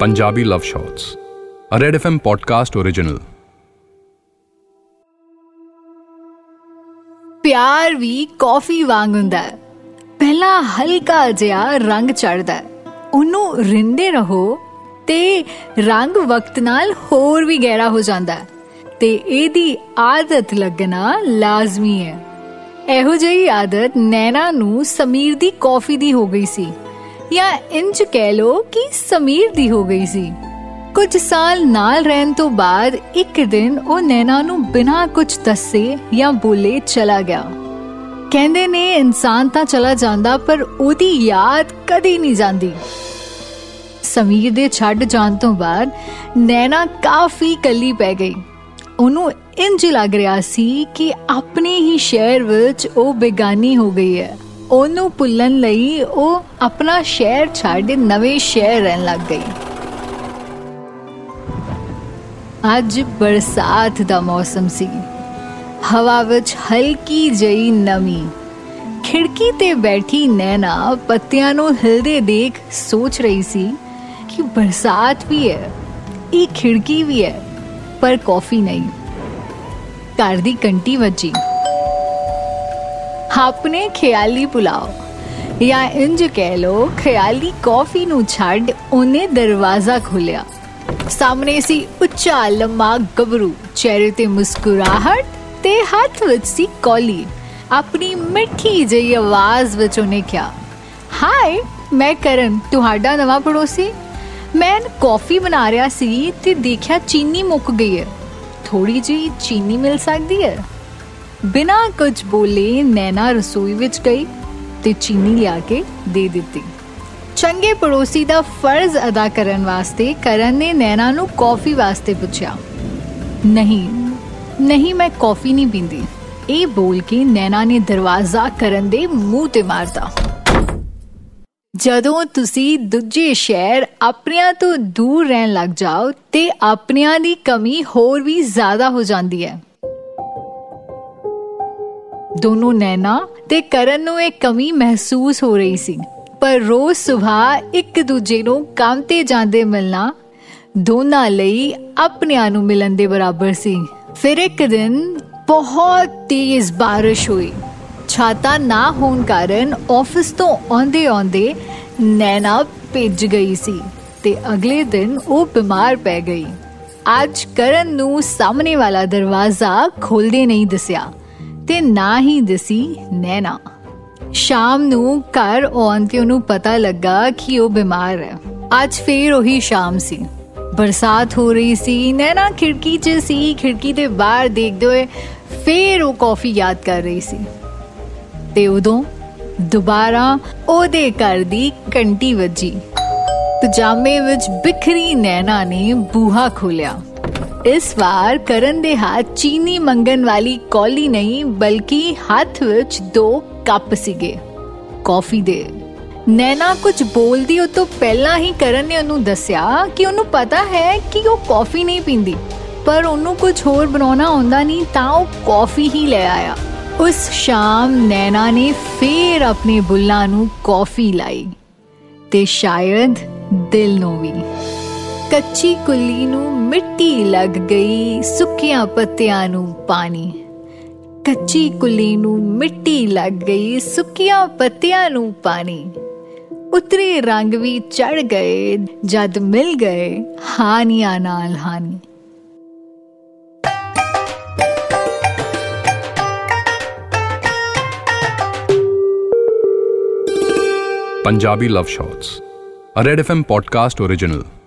Punjabi Love Shots, a Red FM podcast original. ਪਿਆਰ ਵੀ ਕਾਫੀ ਵਾਂਗ ਹੁੰਦਾ ਹੈ ਪਹਿਲਾਂ ਹਲਕਾ ਜਿਹਾ ਰੰਗ ਚੜਦਾ ਹੈ ਉਹਨੂੰ ਰਿੰਦੇ ਰਹੋ ਤੇ ਰੰਗ ਵਕਤ ਨਾਲ ਹੋਰ ਵੀ ਗਹਿਰਾ ਹੋ ਜਾਂਦਾ ਹੈ ਤੇ ਇਹਦੀ ਆਦਤ ਲੱਗਣਾ ਲਾਜ਼ਮੀ ਹੈ ਇਹੋ ਜਿਹੀ ਆਦਤ ਨੈਣਾ ਨੂੰ ਸਮੀਰ ਦੀ ਕਾਫੀ ਦੀ ਹੋ ਗਈ ਸੀ ਜਾਂ ਇੰਜ ਕਹਿ ਲੋ ਕਿ ਸਮੀਰ ਦੀ ਹੋ ਗਈ ਸੀ। ਕੁਝ ਸਾਲ ਨਾਲ ਰਹਿਣ ਤੋਂ ਬਾਅਦ ਇੱਕ ਦਿਨ ਉਹ ਨੈਣਾ ਨੂੰ ਬਿਨਾਂ ਕੁਝ ਦੱਸੇ ਜਾਂ ਬੋਲੇ ਚਲਾ ਗਿਆ। ਕਹਿੰਦੇ ਨੇ, ਇਨਸਾਨ ਤਾਂ ਚਲਾ ਜਾਂਦਾ, ਪਰ ਉਹਦੀ ਯਾਦ ਕਦੀ ਨਹੀਂ ਜਾਂਦੀ। ਸਮੀਰ ਦੇ ਛੱਡ ਜਾਣ ਤੋਂ ਬਾਅਦ ਨੈਣਾ ਕਾਫੀ ਕੱਲੀ ਪੈ ਗਈ। ਉਹਨੂੰ ਇੰਜ ਲੱਗ ਰਿਹਾ ਸੀ ਕਿ ਆਪਣੇ ਹੀ ਸ਼ਹਿਰ ਵਿੱਚ ਉਹ ਬੇਗਾਨੀ ਹੋ ਗਈ ਹੈ। ਉਹਨੂੰ ਭੁੱਲਣ ਲਈ ਉਹ ਆਪਣਾ ਸ਼ਹਿਰ ਛੱਡ ਨਵੇਂ ਸ਼ਹਿਰ ਰਹਿਣ ਲੱਗ ਗਈ। ਅੱਜ ਬਰਸਾਤ ਦਾ ਮੌਸਮ ਸੀ। ਹਵਾ ਵਿੱਚ ਹਲਕੀ ਜਿਹੀ ਨਮੀ। ਖਿੜਕੀ ਤੇ ਬੈਠੀ ਨੈਣਾ ਪੱਤਿਆਂ ਨੂੰ ਹਿਲਦੇ ਦੇਖ ਸੋਚ ਰਹੀ ਸੀ ਕਿ ਬਰਸਾਤ ਵੀ ਹੈ, ਇਹ ਖਿੜਕੀ ਵੀ ਹੈ, ਪਰ ਕਾਫੀ ਨਹੀਂ। ਘਰ ਦੀ ਕੰਟੀ ਵੱਜੀ। ਆਪਣੇ ਖਿਆਲੀ ਪੁਲਾਓ। ਜਾਂ ਇੰਜ ਕਹਿ ਲੋ, ਖਿਆਲੀ ਕਾਫੀ ਨੂੰ ਛੱਡ ਉਹਨੇ ਦਰਵਾਜ਼ਾ ਖੋਲਿਆ ਸਾਹਮਣੇ ਸੀ ਉੱਚਾ ਲੰਮਾ ਗੱਭਰੂ, ਚਿਹਰੇ ਤੇ ਮੁਸਕਰਾਹਟ ਤੇ ਹੱਥ ਵਿੱਚ ਸੀ ਕੌਲੀ। ਆਪਣੀ ਮਿੱਠੀ ਜਿਹੀ ਆਵਾਜ਼ ਵਿੱਚ ਉਹਨੇ ਕਿਹਾ ਹਾਈ ਮੈਂ ਕਰਨ ਤੁਹਾਡਾ ਨਵਾਂ ਪੜੋਸੀ? ਮੈਂ ਕਾਫੀ ਬਣਾ ਰਿਹਾ ਸੀ ਤੇ ਦੇਖਿਆ ਚੀਨੀ ਮੁੱਕ ਗਈ ਹੈ। ਥੋੜੀ ਜਿਹੀ ਚੀਨੀ ਮਿਲ ਸਕਦੀ ਹੈ? ਬਿਨਾਂ ਕੁਝ ਬੋਲੇ ਨੈਣਾ ਰਸੋਈ ਵਿੱਚ ਗਈ ਤੇ ਚੀਨੀ ਲਿਆ ਕੇ ਦੇ ਦਿੱਤੀ। ਚੰਗੇ ਪੜੋਸੀ ਦਾ ਫਰਜ਼ ਅਦਾ ਕਰਨ ਵਾਸਤੇ ਕਰਨ ਨੇ ਨੈਣਾ ਨੂੰ ਕਾਫੀ ਵਾਸਤੇ ਪੁੱਛਿਆ। ਨਹੀਂ ਨਹੀਂ, ਮੈਂ ਕਾਫੀ ਨਹੀਂ ਪੀਂਦੀ। ਇਹ ਬੋਲ ਕੇ ਨੈਣਾ ਨੇ ਦਰਵਾਜ਼ਾ ਕਰਨ ਦੇ ਮੂੰਹ ਤੇ ਮਾਰਤਾ। ਜਦੋਂ ਤੁਸੀਂ ਦੂਜੇ ਸ਼ਹਿਰ ਆਪਣਿਆਂ ਤੋਂ ਦੂਰ ਰਹਿਣ ਲੱਗ ਜਾਓ ਤੇ ਆਪਣਿਆਂ ਦੀ ਕਮੀ ਹੋਰ ਵੀ ਜ਼ਿਆਦਾ ਹੋ ਜਾਂਦੀ ਹੈ। ਦੋਨੋਂ ਨੈਣਾ ਤੇ ਕਰਨ ਨੂੰ ਇਹ ਕਮੀ ਮਹਿਸੂਸ ਹੋ ਰਹੀ ਸੀ। ਪਰ ਰੋਜ਼ ਸਵੇਰ ਇੱਕ ਦੂਜੇ ਨੂੰ ਕੰਮ ਤੇ ਜਾਂਦੇ ਮਿਲਣਾ ਦੋਨਾਂ ਲਈ ਆਪਣਿਆਂ ਨੂੰ ਮਿਲਣ ਦੇ ਬਰਾਬਰ ਸੀ। ਫਿਰ ਇੱਕ ਦਿਨ ਬਹੁਤ ਤੇਜ਼ ਬਾਰਿਸ਼ ਹੋਈ। ਛਾਤਾ ਨਾ ਹੋਣ ਕਾਰਨ ਆਫਿਸ ਤੋਂ ਆਉਂਦੇ ਆਉਂਦੇ ਨੈਣਾ ਭਿੱਜ ਗਈ ਸੀ ਤੇ ਅਗਲੇ ਦਿਨ ਉਹ ਬਿਮਾਰ ਪੈ ਗਈ। ਅੱਜ ਕਰਨ ਨੂੰ ਸਾਹਮਣੇ ਵਾਲਾ ਦਰਵਾਜ਼ਾ ਖੋਲਦੇ ਨਹੀਂ ਦਿਸਿਆ। ਤੇ ਨਾ ਹੀ ਦਿਸੀ ਨੈਣਾ। ਸ਼ਾਮ ਨੂੰ ਘਰ ਆਉਣ ਤੇ ਉਹਨੂੰ ਪਤਾ ਲੱਗਾ ਕਿ ਉਹ ਬਿਮਾਰ ਹੈ। ਅੱਜ ਫੇਰ ਉਹੀ ਸ਼ਾਮ ਸੀ। ਬਰਸਾਤ ਹੋ ਰਹੀ ਸੀ, ਨੈਣਾ ਖਿੜਕੀ 'ਚ ਸੀ, ਖਿੜਕੀ ਦੇ ਬਾਹਰ ਦੇਖਦੇ ਹੋਏ ਫੇਰ ਉਹ ਕਾਫੀ ਯਾਦ ਕਰ ਰਹੀ ਸੀ। ਤੇ ਉਦੋਂ ਦੁਬਾਰਾ ਉਹਦੇ ਘਰ ਦੀ ਕੰਟੀ ਵੱਜੀ। ਪਜਾਮੇ ਵਿੱਚ ਬਿਖਰੀ ਨੈਣਾ ਨੇ ਬੂਹਾ ਖੋਲਿਆ ਇਸ ਵਾਰ ਕਰਨ ਦੇ ਹੱਥ ਚੀਨੀ ਮੰਗਣ ਵਾਲੀ ਕੌਲੀ ਨਹੀਂ ਬਲਕਿ ਹੱਥ ਵਿੱਚ ਦੋ ਕੱਪ ਸੀਗੇ ਕਾਫੀ ਦੇ ਨੈਣਾ ਕੁਝ ਬੋਲਦੀ ਉਹ ਤੋਂ ਪਹਿਲਾਂ ਹੀ ਕਰਨ ਨੇ ਉਹਨੂੰ ਦੱਸਿਆ ਕਿ ਉਹਨੂੰ ਪਤਾ ਹੈ ਕਿ ਉਹ ਕਾਫੀ ਨਹੀਂ ਪੀਂਦੀ ਪਰ ਉਹਨੂੰ ਕੁਝ ਹੋਰ ਬਣਾਉਣਾ ਆਉਂਦਾ ਨਹੀਂ ਤਾਂ ਉਹ ਕਾਫੀ ਹੀ ਲੈ ਆਇਆ ਉਸ ਸ਼ਾਮ ਨੈਣਾ ਨੇ ਫੇਰ ਆਪਣੇ ਬੁੱਲਾਂ ਨੂੰ ਕਾਫੀ ਲਾਈ ਤੇ ਸ਼ਾਇਦ ਦਿਲ ਨੂੰ ਵੀ ਕੱਚੀ ਕੁੱਲੀ ਨੂੰ ਮਿੱਟੀ ਲੱਗ ਗਈ ਸੁੱਕੀਆਂ ਪੱਤਿਆਂ ਨੂੰ ਪਾਣੀ। ਕੱਚੀ ਕੁੱਲੀ ਨੂੰ ਮਿੱਟੀ ਲੱਗ ਗਈ ਸੁੱਕੀਆਂ ਪੱਤਿਆਂ ਨੂੰ ਪਾਣੀ। ਉਤਰੇ ਰੰਗ ਵੀ ਚੜ ਗਏ ਜਦ ਮਿਲ ਗਏ ਹਾਨੀਆਂ ਨਾਲ ਹਾਨੀ। Punjabi Love Shots, a Red FM podcast original.